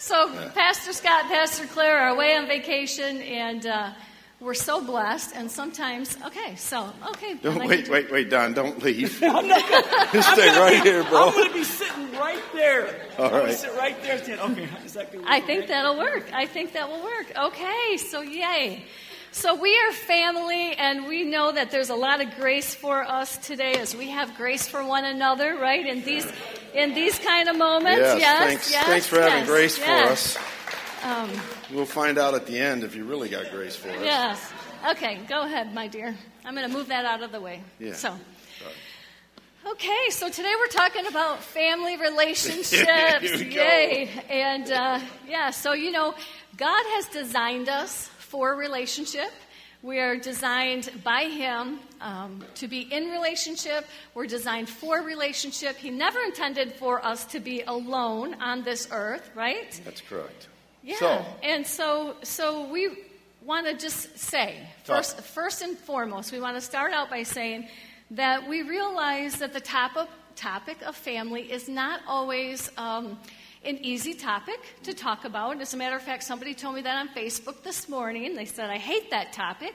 So, Pastor Scott, Pastor Claire are away on vacation, and uh, we're so blessed. And sometimes, okay, so okay. Don't then wait, get to- wait, wait, Don. Don't leave. I'm not gonna, Just I'm stay gonna right be- here, bro. I'm going to be sitting right there. All I'm sit right there. Saying, okay, is that good? I think that'll work. I think that will work. Okay, so yay. So we are family, and we know that there's a lot of grace for us today, as we have grace for one another, right? And these, in these kind of moments. Yes, Yes, thanks, yes, thanks for having yes, grace yes. for us. we'll find out at the end if you really got grace for us. Yes. Okay, go ahead, my dear. I'm going to move that out of the way. Yeah. So. Okay, so today we're talking about family relationships. Go. Yay. And uh, yeah, so you know, God has designed us for relationship. We are designed by Him um, to be in relationship. We're designed for relationship. He never intended for us to be alone on this earth, right? That's correct. Yeah. So, and so, so we want to just say first, first and foremost, we want to start out by saying that we realize that the topic topic of family is not always um, an easy topic to talk about. As a matter of fact, somebody told me that on Facebook this morning. They said I hate that topic.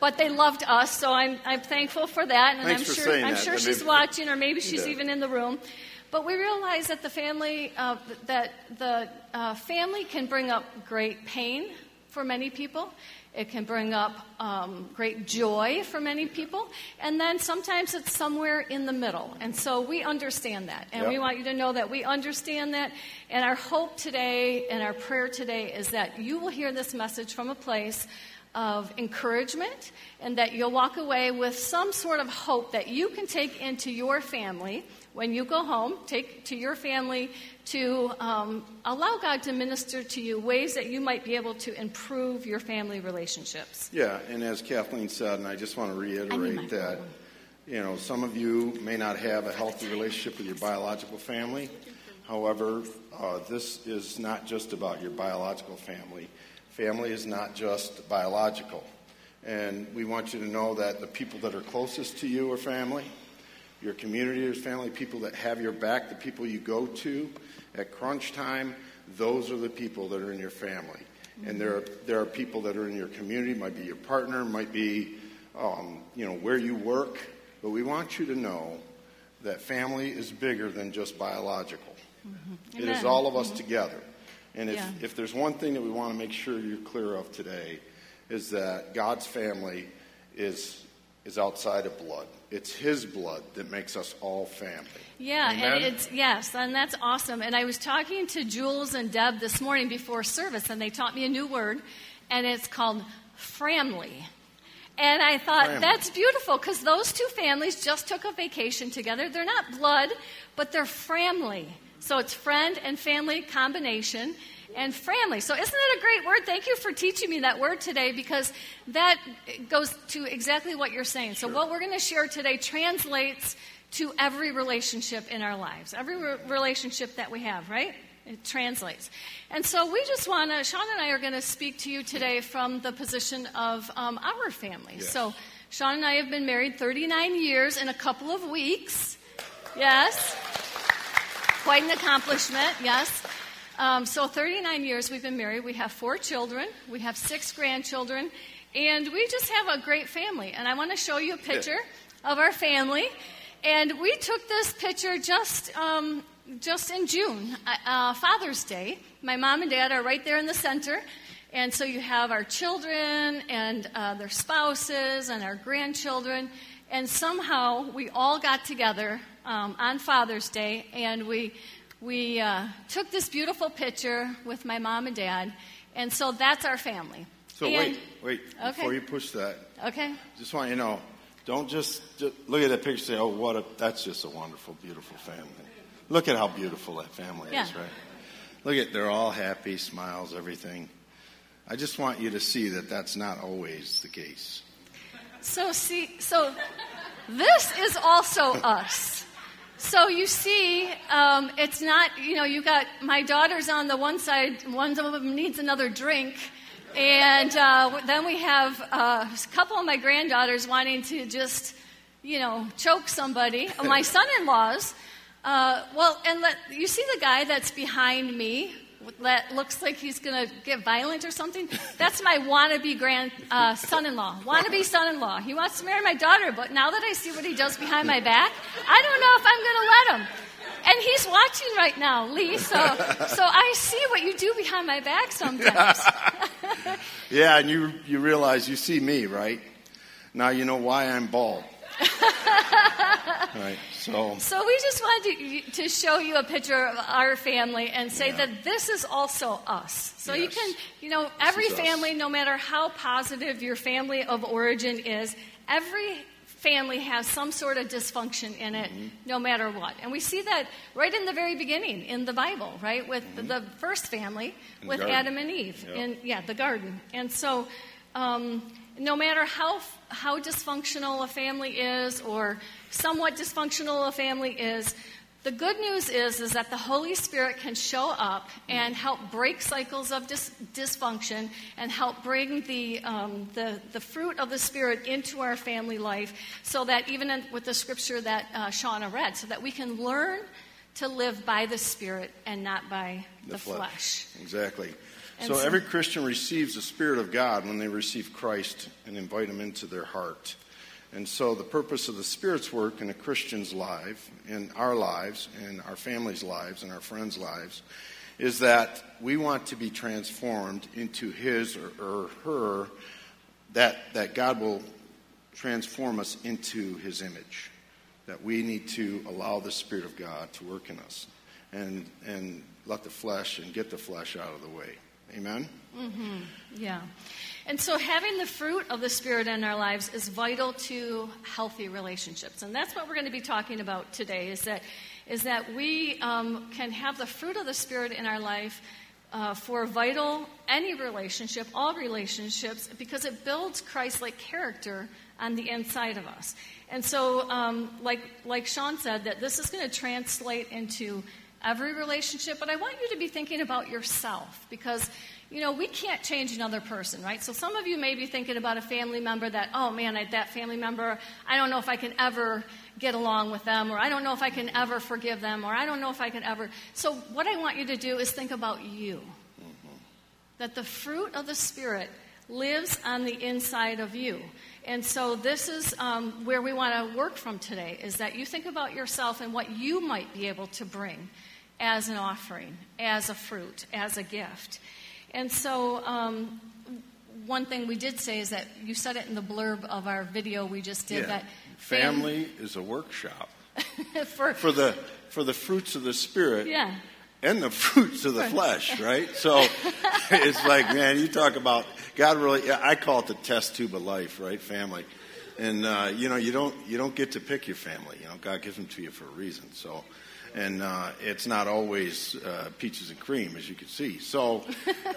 But they loved us, so I'm, I'm thankful for that, and Thanks I'm for sure I'm that. sure she's watching, or maybe she's Yeah. even in the room. But we realize that the family, uh, that the uh, family can bring up great pain for many people. It can bring up um, great joy for many people. And then sometimes it's somewhere in the middle. And so we understand that. And Yep. we want you to know that we understand that. And our hope today and our prayer today is that you will hear this message from a place of encouragement and that you'll walk away with some sort of hope that you can take into your family when you go home, take to your family to um, allow God to minister to you ways that you might be able to improve your family relationships. yeah, and as Kathleen said, and I just want to reiterate that, phone. you know, some of you may not have a healthy relationship with your biological family. However, uh, this is not just about your biological family. Family is not just biological. And we want you to know that the people that are closest to you are family. Your community your family, people that have your back, the people you go to at crunch time, those are the people that are in your family. And there are, there are people that are in your community, might be your partner, might be, um, you know, where you work. But we want you to know that family is bigger than just biological. It is all of us together. And if, Yeah. if there's one thing that we want to make sure you're clear of today, is that God's family is, is outside of blood. It's His blood that makes us all family. Yeah, Amen? and it's yes, and that's awesome. And I was talking to Jules and Deb this morning before service, and they taught me a new word, and it's called framly. And I thought Framly. that's beautiful because those two families just took a vacation together. They're not blood, but they're family. So it's friend and family combination and family. So isn't that a great word? Thank you for teaching me that word today because that goes to exactly what you're saying. So what we're going to share today translates to every relationship in our lives, every re- relationship that we have, right? It translates. And so we just want to, Sean and I are going to speak to you today from the position of um, our family. Yes. So Sean and I have been married 39 years in a couple of weeks. Yes. Quite an accomplishment, yes. Um, so 39 years we've been married. We have four children. We have six grandchildren. And we just have a great family. And I want to show you a picture of our family. And we took this picture just, um, just in June, uh, uh, Father's Day. My mom and dad are right there in the center. And so you have our children and uh, their spouses and our grandchildren. And somehow we all got together um, on Father's Day and we, we uh, took this beautiful picture with my mom and dad. And so that's our family. So And- wait, wait, Okay. before you push that, Okay. just want you to know, don't just, just look at that picture and say, oh, what a, that's just a wonderful, beautiful family. Look at how beautiful that family Yeah. is, right? Look at, they're all happy, smiles, everything. I just want you to see that that's not always the case. So see, so this is also us. So you see, um, it's not you know you got my daughters on the one side, one of them needs another drink, and uh, then we have uh, a couple of my granddaughters wanting to just you know choke somebody. My son-in-laws. Uh, well, and let, you see the guy that's behind me that looks like he's going to get violent or something. That's my wannabe grand uh, son-in-law. Wannabe son-in-law. He wants to marry my daughter, but now that I see what he does behind my back, I don't know if I'm going to let him. And he's watching right now, Lee. So, so I see what you do behind my back sometimes. yeah, and you you realize you see me, right? Now you know why I'm bald. Right. So. So we just wanted to, to, show you a picture of our family and say yeah. that this is also us. So yes. you can, you know, every family, us. no matter how positive your family of origin is, every family has some sort of dysfunction in it, mm-hmm. no matter what. And we see that right in the very beginning in the Bible, right? With mm-hmm. the first family, in with Adam and Eve, yep. in yeah, the garden. And so, um, no matter how how dysfunctional a family is, or somewhat dysfunctional a family is, the good news is, is that the Holy Spirit can show up and help break cycles of dis- dysfunction and help bring the, um, the, the, fruit of the Spirit into our family life so that even in, with the scripture that uh, Shauna read, so that we can learn to live by the Spirit and not by the, the flesh. flesh. Exactly. So, so every Christian receives the Spirit of God when they receive Christ and invite Him into their heart. And so, the purpose of the Spirit's work in a Christian's life, in our lives, in our family's lives, in our friends' lives, is that we want to be transformed into His or, or her, that, that God will transform us into His image. That we need to allow the Spirit of God to work in us and, and let the flesh and get the flesh out of the way. Amen? Mm-hmm. Yeah. And so having the fruit of the Spirit in our lives is vital to healthy relationships. And that's what we're going to be talking about today is that, is that we um, can have the fruit of the Spirit in our life uh, for vital, any relationship, all relationships, because it builds Christ like character on the inside of us. And so, um, like, like Sean said, that this is going to translate into every relationship, but I want you to be thinking about yourself because, you know, we can't change another person, right? So some of you may be thinking about a family member that, oh man, I, that family member, I don't know if I can ever get along with them, or I don't know if I can ever forgive them, or I don't know if I can ever. So what I want you to do is think about you. Mm-hmm. That the fruit of the Spirit lives on the inside of you. And so this is um, where we want to work from today is that you think about yourself and what you might be able to bring as an offering, as a fruit, as a gift. And so, um, one thing we did say is that you said it in the blurb of our video we just did yeah. that family is a workshop for, for the for the fruits of the spirit. Yeah. And the fruits of the flesh, right? So it's like, man, you talk about God really. I call it the test tube of life, right? Family, and uh, you know, you don't you don't get to pick your family. You know, God gives them to you for a reason. So and uh, it's not always uh, peaches and cream, as you can see. So,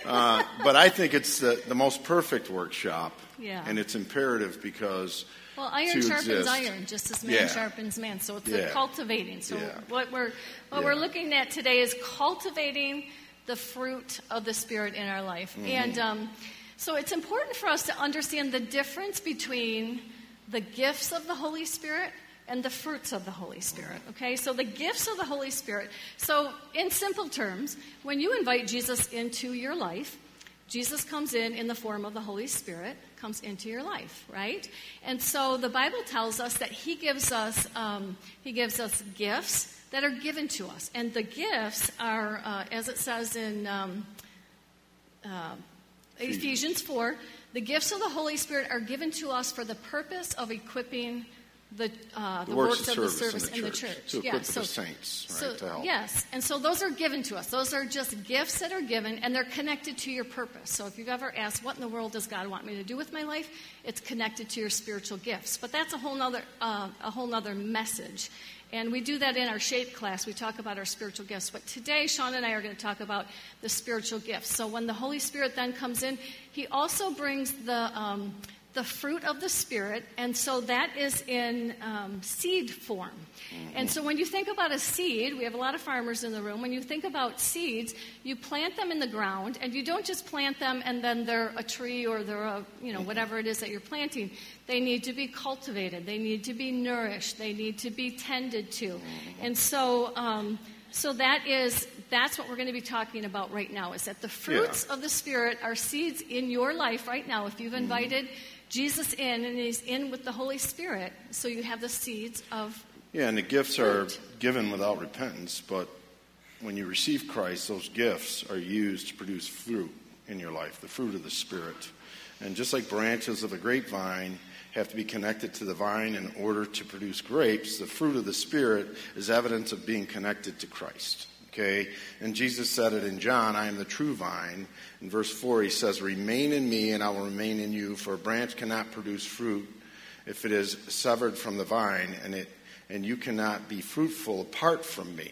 uh, but I think it's the, the most perfect workshop, yeah. and it's imperative because. Well, iron sharpens exist, iron, just as man yeah. sharpens man. So it's yeah. cultivating. So what we're what we're looking at today is cultivating the fruit of the spirit in our life, mm-hmm. and um, so it's important for us to understand the difference between the gifts of the Holy Spirit and the fruits of the Holy Spirit. Okay, so the gifts of the Holy Spirit. So, in simple terms, when you invite Jesus into your life, Jesus comes in in the form of the Holy Spirit, comes into your life, right? And so the Bible tells us that He gives us um, He gives us gifts that are given to us, and the gifts are, uh, as it says in um, uh, Ephesians four, the gifts of the Holy Spirit are given to us for the purpose of equipping the, uh, the, the works, works, of the service in the, in church. church. To yeah, so, the saints, right, so, Yes, and so those are given to us. Those are just gifts that are given, and they're connected to your purpose. So if you've ever asked, what in the world does God want me to do with my life? It's connected to your spiritual gifts. But that's a whole nother, uh, a whole nother message. And we do that in our shape class. We talk about our spiritual gifts. But today, Sean and I are going to talk about the spiritual gifts. So when the Holy Spirit then comes in, he also brings the, um, the fruit of the Spirit, and so that is in um, seed form. Mm-hmm. And so when you think about a seed, we have a lot of farmers in the room. When you think about seeds, you plant them in the ground, and you don't just plant them and then they're a tree or they're a, you know, whatever it is that you're planting. They need to be cultivated, they need to be nourished, they need to be tended to. Mm-hmm. And so, um, so that is that's what we're going to be talking about right now is that the fruits Yeah. of the Spirit are seeds in your life right now. If you've Mm-hmm. invited Jesus in and he's in with the Holy Spirit, so you have the seeds of. Yeah, and the gifts are given without repentance, but when you receive Christ, those gifts are used to produce fruit in your life, the fruit of the Spirit. And just like branches of a grapevine have to be connected to the vine in order to produce grapes, the fruit of the Spirit is evidence of being connected to Christ. Okay? And Jesus said it in John, I am the true vine. In verse 4, he says, Remain in me, and I will remain in you, for a branch cannot produce fruit if it is severed from the vine, and, it, and you cannot be fruitful apart from me.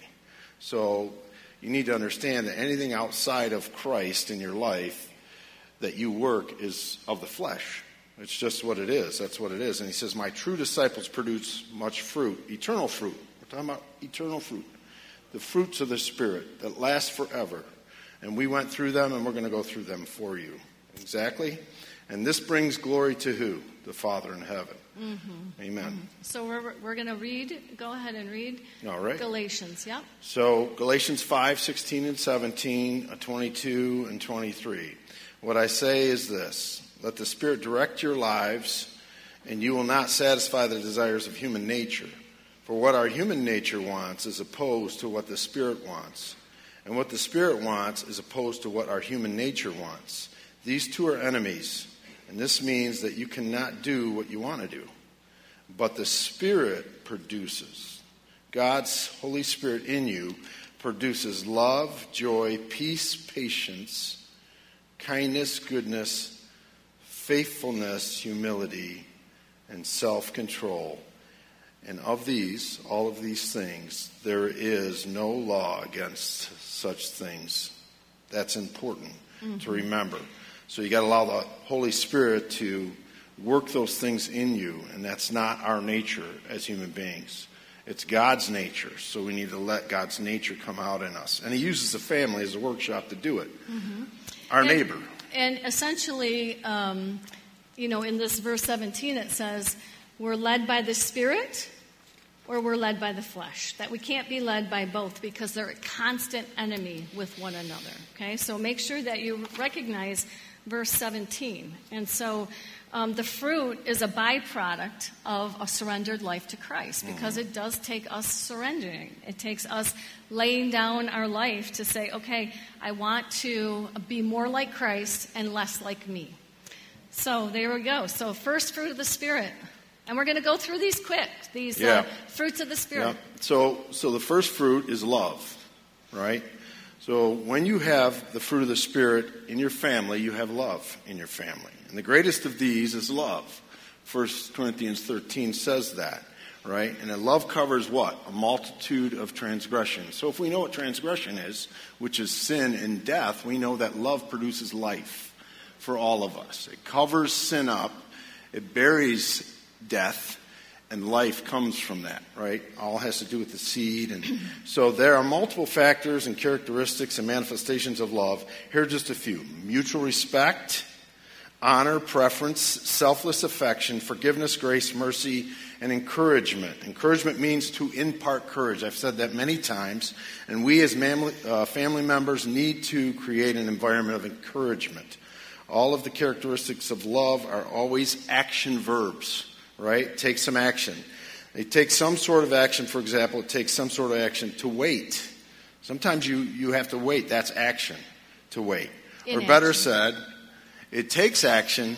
So you need to understand that anything outside of Christ in your life that you work is of the flesh. It's just what it is. That's what it is. And he says, My true disciples produce much fruit, eternal fruit. We're talking about eternal fruit. The fruits of the Spirit that last forever. And we went through them, and we're going to go through them for you. Exactly? And this brings glory to who? The Father in heaven. Amen. So we're, we're going to read, go ahead and read All right. Galatians, yep. So Galatians 5, 16 and 17, uh, 22 and 23. What I say is this let the Spirit direct your lives, and you will not satisfy the desires of human nature. For what our human nature wants is opposed to what the Spirit wants. And what the Spirit wants is opposed to what our human nature wants. These two are enemies, and this means that you cannot do what you want to do. But the Spirit produces. God's Holy Spirit in you produces love, joy, peace, patience, kindness, goodness, faithfulness, humility, and self control. And of these, all of these things, there is no law against such things. That's important to remember. So you got to allow the Holy Spirit to work those things in you, and that's not our nature as human beings. It's God's nature, so we need to let God's nature come out in us. And He uses the family as a workshop to do it. Our And- neighbor. And essentially, um, you know, in this verse 17, it says, we're led by the Spirit or we're led by the flesh. That we can't be led by both because they're a constant enemy with one another. Okay? So make sure that you recognize verse 17. And so um, the fruit is a byproduct of a surrendered life to Christ because it does take us surrendering. It takes us laying down our life to say, okay, I want to be more like Christ and less like me. So there we go. So first fruit of the Spirit. And we're going to go through these quick, these Yeah. uh, fruits of the Spirit. Yeah. So, so the first fruit is love, right? So when you have the fruit of the Spirit in your family, you have love in your family. And the greatest of these is love. 1 Corinthians 13 says that, right? And then love covers what? A multitude of transgressions. So if we know what transgression is, which is sin and death, we know that love produces life for all of us. It covers sin up, it buries death, and life comes from that, right? All has to do with the seed. And so there are multiple factors and characteristics and manifestations of love. Here are just a few mutual respect, honor, preference, selfless affection, forgiveness, grace, mercy, and encouragement. Encouragement means to impart courage. I've said that many times. And we as family, uh, family members need to create an environment of encouragement. All of the characteristics of love are always action verbs, right? Take some action. They take some sort of action, for example, it takes some sort of action to wait. Sometimes you, you have to wait. That's action, to wait. or better Inaction. said, it takes action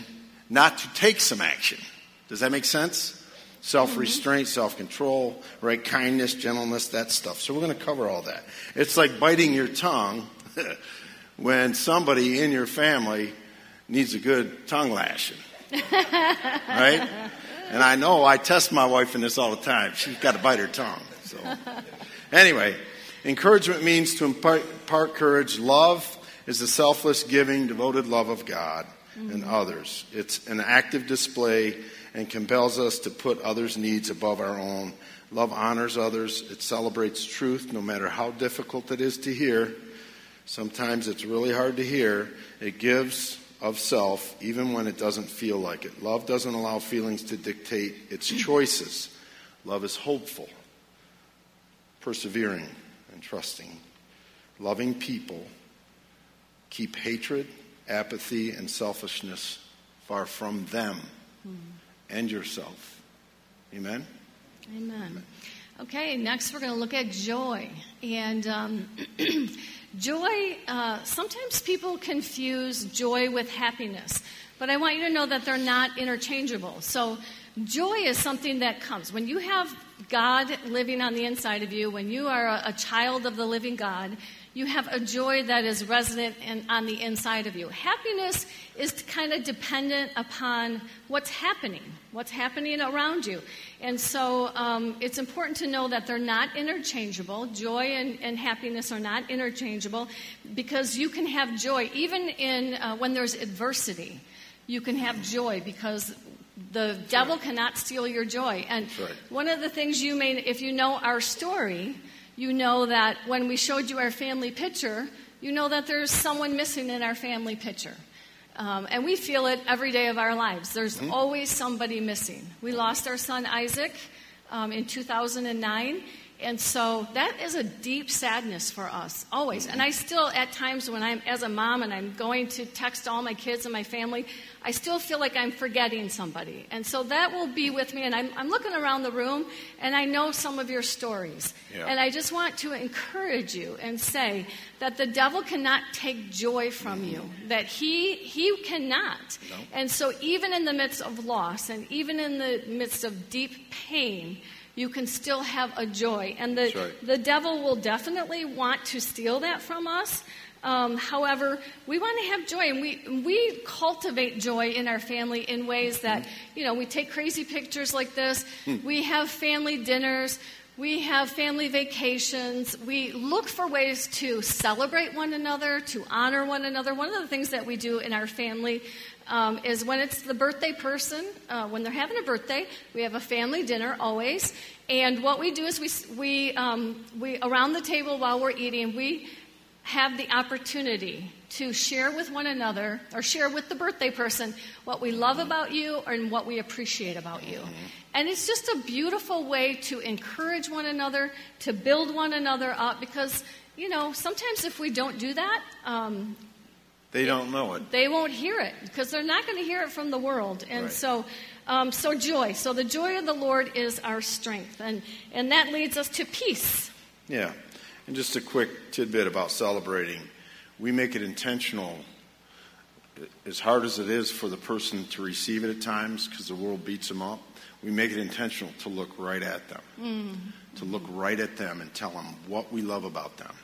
not to take some action. Does that make sense? Self restraint, mm-hmm. self control, right? Kindness, gentleness, that stuff. So we're going to cover all that. It's like biting your tongue when somebody in your family needs a good tongue lashing. right? And I know I test my wife in this all the time. She's got to bite her tongue. So, anyway, encouragement means to impart, impart courage. Love is the selfless, giving, devoted love of God and mm-hmm. others. It's an active display and compels us to put others' needs above our own. Love honors others. It celebrates truth, no matter how difficult it is to hear. Sometimes it's really hard to hear. It gives of self, even when it doesn't feel like it. Love doesn't allow feelings to dictate its choices. Love is hopeful, persevering, and trusting. loving people keep hatred, apathy, and selfishness far from them and yourself. Amen? Amen. Okay, next we're going to look at joy. And um, joy, uh, sometimes people confuse joy with happiness, but I want you to know that they're not interchangeable. So, joy is something that comes. When you have God living on the inside of you, when you are a, a child of the living God, you have a joy that is resident in, on the inside of you. Happiness is kind of dependent upon what's happening, what's happening around you. And so um, it's important to know that they're not interchangeable. Joy and, and, happiness are not interchangeable because you can have joy even in uh, when there's adversity. You can have joy because the devil cannot steal your joy. And right. one of the things you may, if you know our story, you know that when we showed you our family picture, you know that there's someone missing in our family picture. Um, and we feel it every day of our lives. There's mm-hmm. always somebody missing. We lost our son Isaac um, in 2009, and so that is a deep sadness for us, always. And I still, at times when I'm, as a mom and I'm going to text all my kids and my family, I still feel like I'm forgetting somebody. And so that will be with me. And I'm, I'm looking around the room and I know some of your stories. Yeah. And I just want to encourage you and say that the devil cannot take joy from mm-hmm. you, that he, he cannot. No. And so even in the midst of loss and even in the midst of deep pain, you can still have a joy. And the, right. the devil will definitely want to steal that from us. Um, however, we want to have joy, and we, we cultivate joy in our family in ways that, you know, we take crazy pictures like this, hmm. we have family dinners, we have family vacations. We look for ways to celebrate one another, to honor one another. One of the things that we do in our family um, is when it's the birthday person, uh, when they're having a birthday, we have a family dinner always. And what we do is we, we, um, we around the table while we're eating, we have the opportunity to share with one another or share with the birthday person what we love about you and what we appreciate about you. And it's just a beautiful way to encourage one another, to build one another up, because, you know, sometimes if we don't do that, um, they don't know it. They won't hear it because they're not going to hear it from the world. And right. so, um, so joy. So the joy of the Lord is our strength, and and that leads us to peace. Yeah, and just a quick tidbit about celebrating. We make it intentional. As hard as it is for the person to receive it at times, because the world beats them up, we make it intentional to look right at them, mm. to look right at them and tell them what we love about them.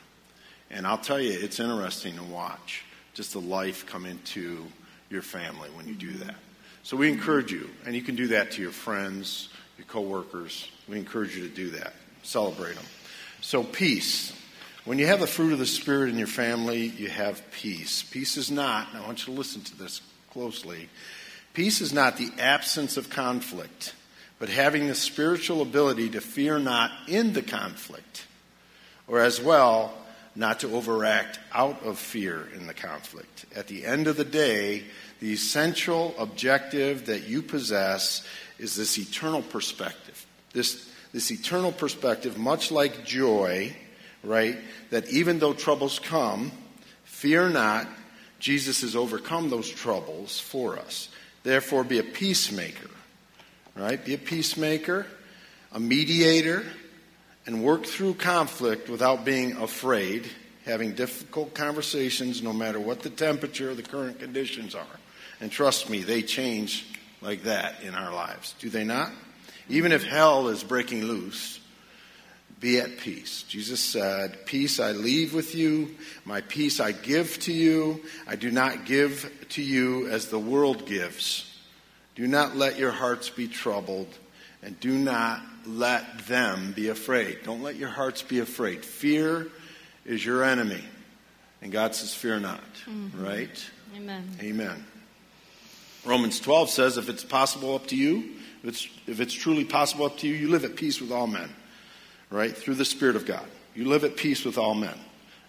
And I'll tell you, it's interesting to watch just the life come into your family when you do that. So we encourage you, and you can do that to your friends, your coworkers. We encourage you to do that. Celebrate them. So peace. When you have the fruit of the Spirit in your family, you have peace. Peace is not, I want you to listen to this closely. Peace is not the absence of conflict, but having the spiritual ability to fear not in the conflict, or as well, not to overact out of fear in the conflict. At the end of the day, the essential objective that you possess is this eternal perspective. This, this eternal perspective, much like joy, right? That even though troubles come, fear not, Jesus has overcome those troubles for us. Therefore, be a peacemaker, right? Be a peacemaker, a mediator, and work through conflict without being afraid, having difficult conversations no matter what the temperature or the current conditions are. And trust me, they change like that in our lives. Do they not? Even if hell is breaking loose, be at peace. Jesus said, Peace I leave with you, my peace I give to you. I do not give to you as the world gives. Do not let your hearts be troubled, and do not let them be afraid. Don't let your hearts be afraid. Fear is your enemy. And God says, Fear not. Mm-hmm. Right? Amen. Amen. Romans 12 says, If it's possible up to you, if it's, if it's truly possible up to you, you live at peace with all men. Right? Through the Spirit of God. You live at peace with all men.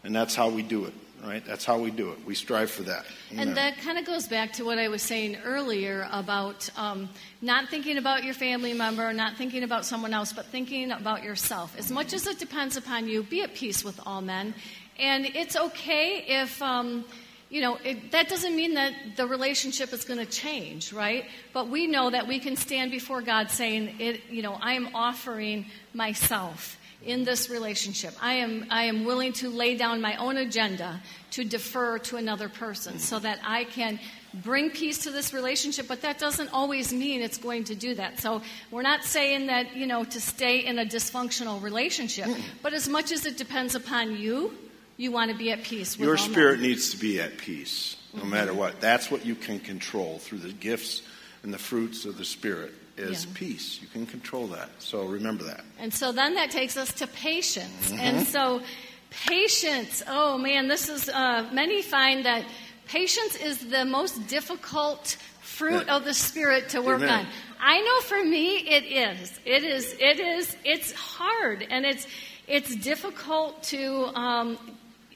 And that's how we do it right? That's how we do it. We strive for that. Amen. And that kind of goes back to what I was saying earlier about um, not thinking about your family member, not thinking about someone else, but thinking about yourself. As much as it depends upon you, be at peace with all men. And it's okay if, um, you know, it, that doesn't mean that the relationship is going to change, right? But we know that we can stand before God saying, it, you know, I am offering myself in this relationship. I am, I am willing to lay down my own agenda to defer to another person so that I can bring peace to this relationship, but that doesn't always mean it's going to do that. So we're not saying that, you know, to stay in a dysfunctional relationship, but as much as it depends upon you, you want to be at peace with Your spirit men. needs to be at peace, no Mm-hmm. matter what. That's what you can control through the gifts and the fruits of the Spirit is Yeah. peace. You can control that. So remember that. And so then that takes us to patience. Mm-hmm. And so patience, oh man, this is, uh, many find that patience is the most difficult fruit Yeah. of the Spirit to work Amen. on. I know for me it is. It is, it is, it's hard and it's, it's difficult to, um,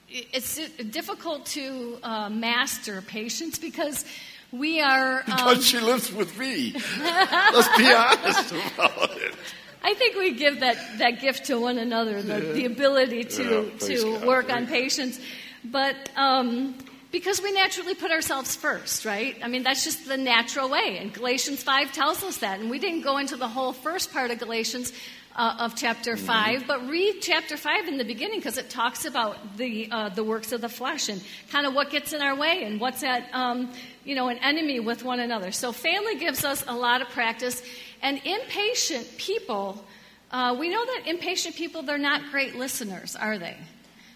it's difficult to uh, master patience because we are. Um, But she lives with me. Let's be honest about it. I think we give that, that gift to one another, the, the ability to, Yeah, to God. work on patience. But um, because we naturally put ourselves first, right? I mean, that's just the natural way. And Galatians 5 tells us that. And we didn't go into the whole first part of Galatians uh, of chapter Mm-hmm. 5, but read chapter 5 in the beginning because it talks about the, uh, the works of the flesh and kind of what gets in our way and what's at, um, you know, an enemy with one another. So family gives us a lot of practice. And impatient people, uh, we know that impatient people, they're not great listeners, are they?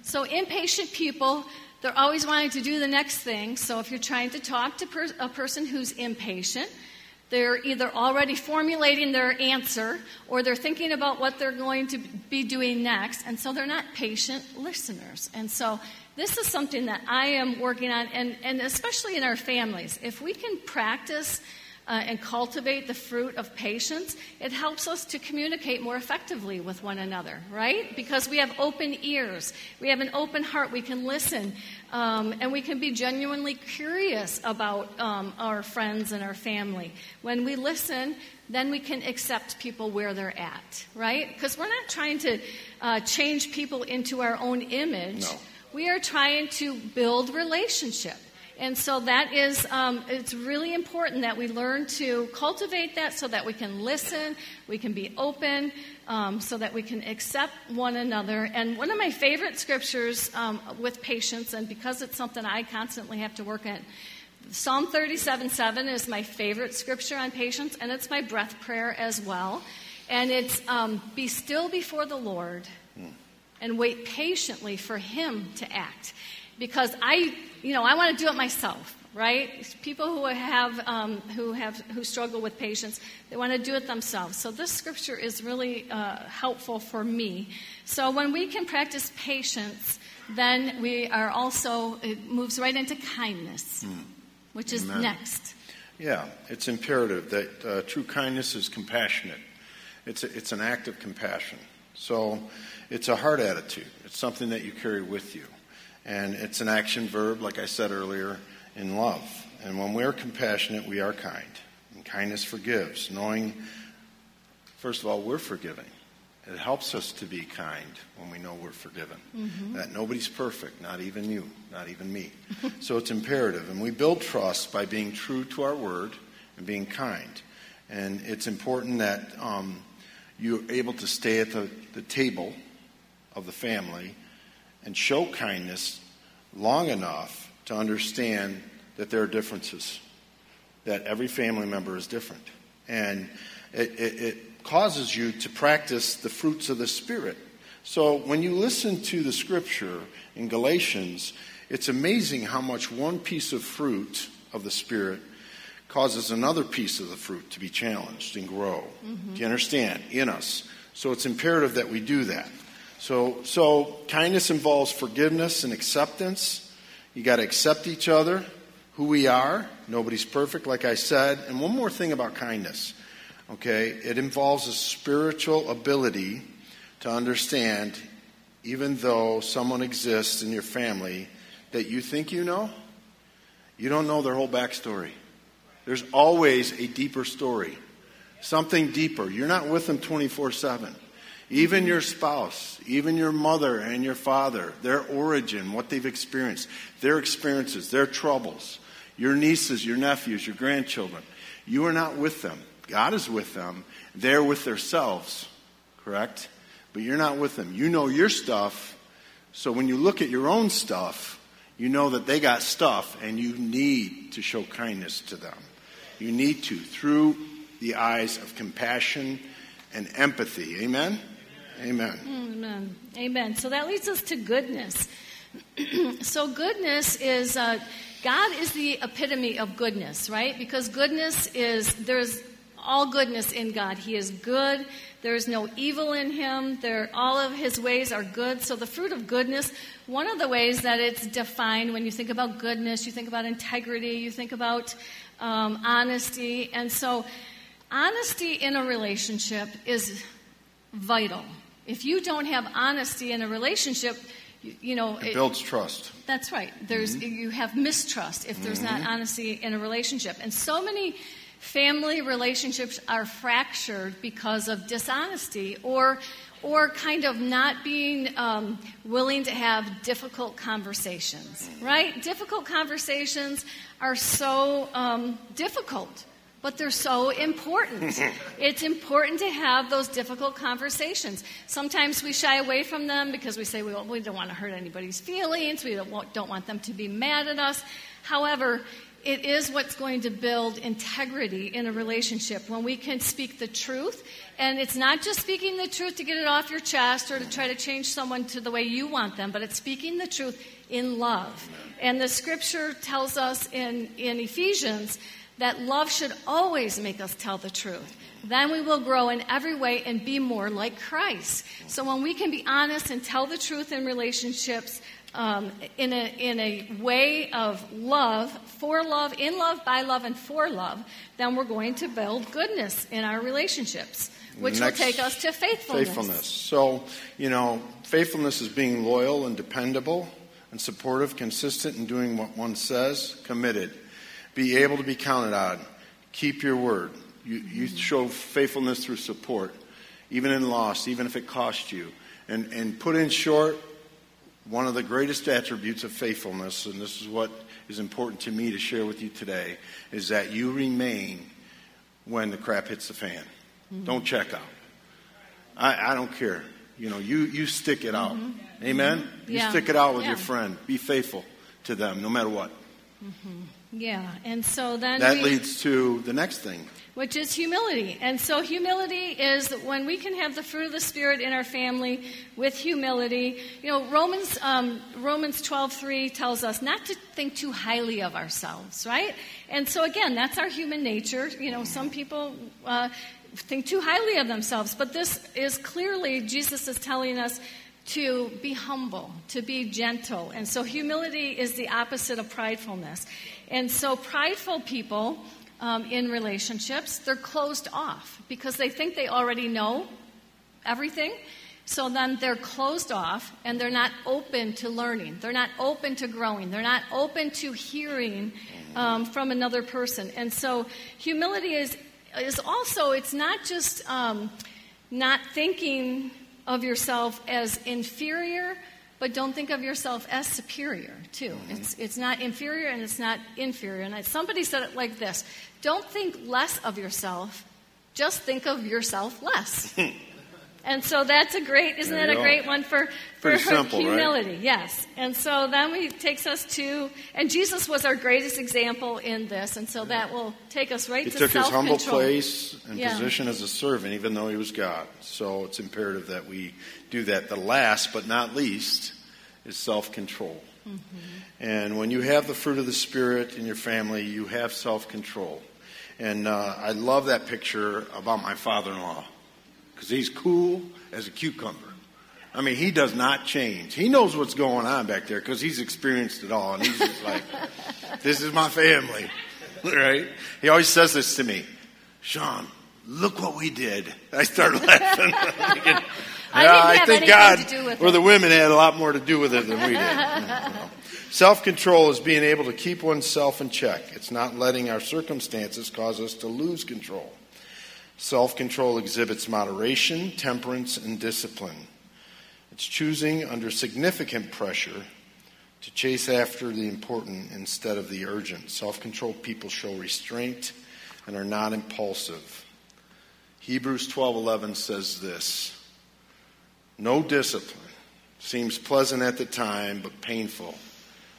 So impatient people, they're always wanting to do the next thing. So if you're trying to talk to per- a person who's impatient, they're either already formulating their answer or they're thinking about what they're going to be doing next. And so they're not patient listeners. And so this is something that I am working on, and, and especially in our families. If we can practice uh, and cultivate the fruit of patience, it helps us to communicate more effectively with one another, right? Because we have open ears, we have an open heart, we can listen, um, and we can be genuinely curious about um, our friends and our family. When we listen, then we can accept people where they're at, right? Because we're not trying to uh, change people into our own image. No. We are trying to build relationship. And so that is, um, it's really important that we learn to cultivate that so that we can listen, we can be open, um, so that we can accept one another. And one of my favorite scriptures um, with patience, and because it's something I constantly have to work at, Psalm 37 7 is my favorite scripture on patience, and it's my breath prayer as well. And it's um, be still before the Lord and wait patiently for Him to act. Because I, you know, I want to do it myself, right? People who have, um, who have, who struggle with patience, they want to do it themselves. So this scripture is really uh, helpful for me. So when we can practice patience, then we are also, it moves right into kindness, which is Amen. next. Yeah, it's imperative that uh, true kindness is compassionate. It's, a, it's an act of compassion. So it's a heart attitude. It's something that you carry with you. And it's an action verb, like I said earlier, in love. And when we're compassionate, we are kind. And kindness forgives, knowing, first of all, we're forgiving. It helps us to be kind when we know we're forgiven. That nobody's perfect, not even you, not even me. so it's imperative. And we build trust by being true to our word and being kind. And it's important that um, you're able to stay at the, the table of the family and show kindness long enough to understand that there are differences, that every family member is different. And it, it, it causes you to practice the fruits of the Spirit. So when you listen to the scripture in Galatians, it's amazing how much one piece of fruit of the Spirit causes another piece of the fruit to be challenged and grow. Mm-hmm. Do you understand? In us. So it's imperative that we do that. So, so kindness involves forgiveness and acceptance. You got to accept each other, who we are. Nobody's perfect, like I said. And one more thing about kindness. Okay, it involves a spiritual ability to understand, even though someone exists in your family that you think you know, you don't know their whole backstory. There's always a deeper story, something deeper. You're not with them 24 7. Even your spouse, even your mother and your father, their origin, what they've experienced, their experiences, their troubles, your nieces, your nephews, your grandchildren. You are not with them. God is with them. They're with themselves, correct? But you're not with them. You know your stuff. So when you look at your own stuff, you know that they got stuff and you need to show kindness to them. You need to through the eyes of compassion and empathy. Amen? Amen. Amen. Amen. So that leads us to goodness. so goodness is uh, God is the epitome of goodness, right? Because goodness is there's all goodness in God. He is good. There is no evil in him. There, all of his ways are good. So the fruit of goodness, one of the ways that it's defined when you think about goodness, you think about integrity, you think about um, honesty, and so honesty in a relationship is vital. If you don't have honesty in a relationship, you, you know it, it, builds trust. That's right. There's mm-hmm. you have mistrust if there's mm-hmm. not honesty in a relationship, and so many family relationships are fractured because of dishonesty or or kind of not being um, willing to have difficult conversations right difficult conversations are so um, difficult but they're so important. it's important to have those difficult conversations. Sometimes we shy away from them because we say we, we don't want to hurt anybody's feelings, we don't, don't want them to be mad at us. However, it is what's going to build integrity in a relationship when we can speak the truth. And it's not just speaking the truth to get it off your chest or to try to change someone to the way you want them, but it's speaking the truth in love. And the scripture tells us in, in Ephesians that love should always make us tell the truth. Then we will grow in every way and be more like Christ. So when we can be honest and tell the truth in relationships, um, in, a, in a way of love, for love, in love, by love, and for love, then we're going to build goodness in our relationships, which Next, will take us to faithfulness. Faithfulness. So, you know, faithfulness is being loyal and dependable and supportive, consistent in doing what one says, committed. Be able to be counted on. Keep your word. You, you mm-hmm. show faithfulness through support, even in loss, even if it costs you. And, and put in short, one of the greatest attributes of faithfulness, and this is what is important to me to share with you today, is that you remain when the crap hits the fan. Mm-hmm. Don't check out. I, I, don't care. You know, you, you stick it out. Mm-hmm. Amen? You yeah. stick it out with yeah. your friend. Be faithful to them no matter what. Yeah, and so then that we, leads to the next thing, which is humility. And so humility is when we can have the fruit of the spirit in our family with humility. You know, Romans um, Romans twelve three tells us not to think too highly of ourselves, right? And so again, that's our human nature. You know, some people. Uh, think too highly of themselves but this is clearly jesus is telling us to be humble, to be gentle. And so humility is the opposite of pridefulness. And so prideful people um, in relationships, they're closed off because they think they already know everything. So then they're closed off and they're not open to learning. They're not open to growing. They're not open to hearing um, from another person. And so humility is, is also, it's not just um, not thinking of yourself as inferior, but don't think of yourself as superior, too. Mm-hmm. It's, it's not inferior and it's not inferior. And somebody said it like this Don't think less of yourself, just think of yourself less. And so that's a great, isn't that a great one for, for simple, humility? Right? Yes. And so then we takes us to, and Jesus was our greatest example in this, and so that will take us right he to self-control. He took his humble place and yeah. position as a servant, even though he was God. So it's imperative that we do that. The last but not least is self control. Mm-hmm. And when you have the fruit of the Spirit in your family, you have self control. And uh, I love that picture about my father in law because he's cool as a cucumber. I mean, he does not change. He knows what's going on back there because he's experienced it all. And he's just like, this is my family, right? He always says this to me Sean, look what we did. I start laughing. yeah, I, ah, I think God or the women had a lot more to do with it than we did. Self control is being able to keep oneself in check. It's not letting our circumstances cause us to lose control. Self control exhibits moderation, temperance, and discipline. It's choosing under significant pressure to chase after the important instead of the urgent. Self controlled people show restraint and are not impulsive. Hebrews 12:11 says this: No discipline seems pleasant at the time but painful.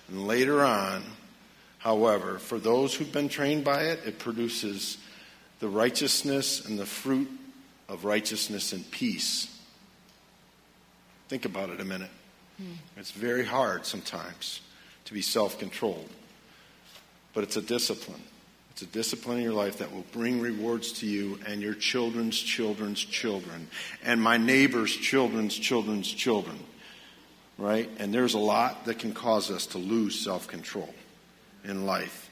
And later on, however, for those who've been trained by it, it produces the righteousness and the fruit of righteousness and peace. Think about it a minute. Mm. It's very hard sometimes to be self controlled, but it's a discipline. It's a discipline in your life that will bring rewards to you and your children's children's children and my neighbor's children's children's children. Right? And there's a lot that can cause us to lose self control in life.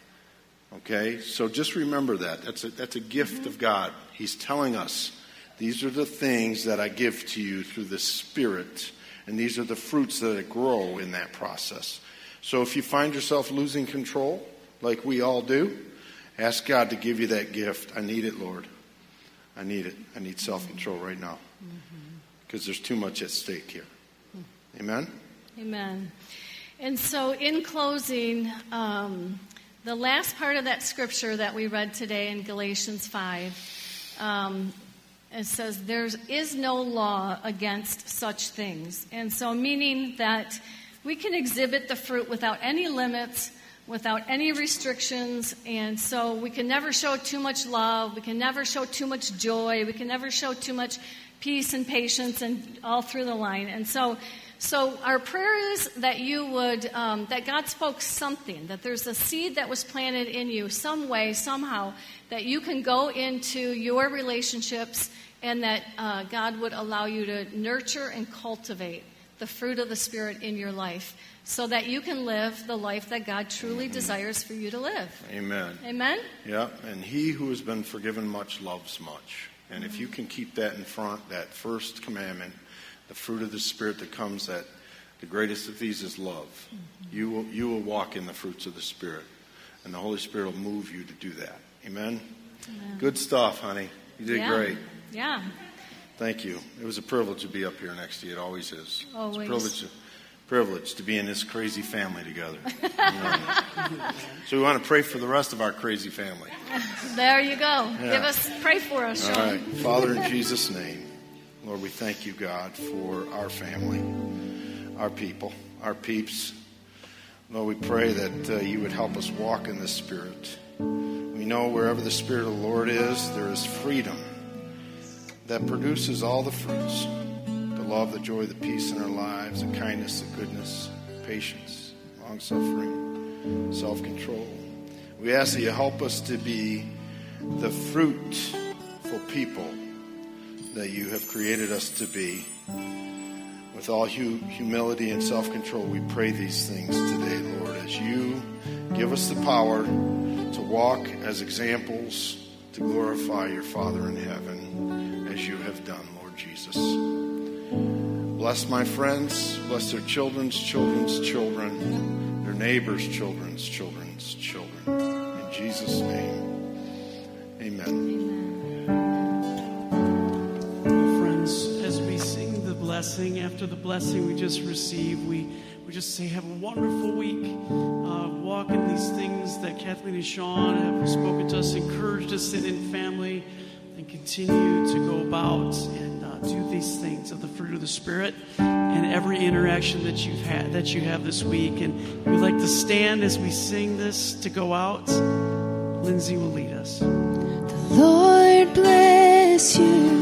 Okay? So just remember that. That's a, that's a gift of God. He's telling us these are the things that I give to you through the Spirit, and these are the fruits that grow in that process. So if you find yourself losing control, like we all do, ask God to give you that gift. I need it, Lord. I need it. I need self control right now because there's too much at stake here. Amen? Amen. And so, in closing, um, the last part of that scripture that we read today in Galatians 5, um, it says, There is no law against such things. And so, meaning that we can exhibit the fruit without any limits, without any restrictions. And so, we can never show too much love. We can never show too much joy. We can never show too much peace and patience and all through the line. And so, so our prayer is that you would, um, that God spoke something, that there's a seed that was planted in you, some way, somehow, that you can go into your relationships and that uh, God would allow you to nurture and cultivate the fruit of the Spirit in your life so that you can live the life that God truly mm-hmm. desires for you to live. Amen. Amen? Yeah, and he who has been forgiven much loves much. And if you can keep that in front, that first commandment, the fruit of the Spirit that comes that the greatest of these is love. Mm-hmm. You, will, you will walk in the fruits of the Spirit, and the Holy Spirit will move you to do that. Amen? Amen. Good stuff, honey. You did yeah. great. Yeah. Thank you. It was a privilege to be up here next to you. It always is. Always. It's a privilege, privilege to be in this crazy family together. so we want to pray for the rest of our crazy family. There you go. Yeah. Give us pray for us, Sean. All right. Father, in Jesus' name. Lord, we thank you, God, for our family, our people, our peeps. Lord, we pray that uh, you would help us walk in the Spirit. We know wherever the Spirit of the Lord is, there is freedom that produces all the fruits the love, the joy, the peace in our lives, the kindness, the goodness, patience, long suffering, self control. We ask that you help us to be the fruitful people that you have created us to be. With all hu- humility and self control, we pray these things today, Lord, as you give us the power to walk as examples to glorify your Father in heaven as you have done, Lord Jesus. Bless my friends, bless their children's children's children, their neighbors' children's children's children. In Jesus' name, amen. Blessing. After the blessing we just received, we, we just say, Have a wonderful week. Uh, walk in these things that Kathleen and Sean have spoken to us, encouraged us in in family, and continue to go about and uh, do these things of the fruit of the Spirit and every interaction that you've had that you have this week. And we'd like to stand as we sing this to go out. Lindsay will lead us. The Lord bless you.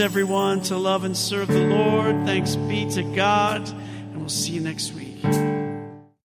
everyone to love and serve the Lord. Thanks be to God.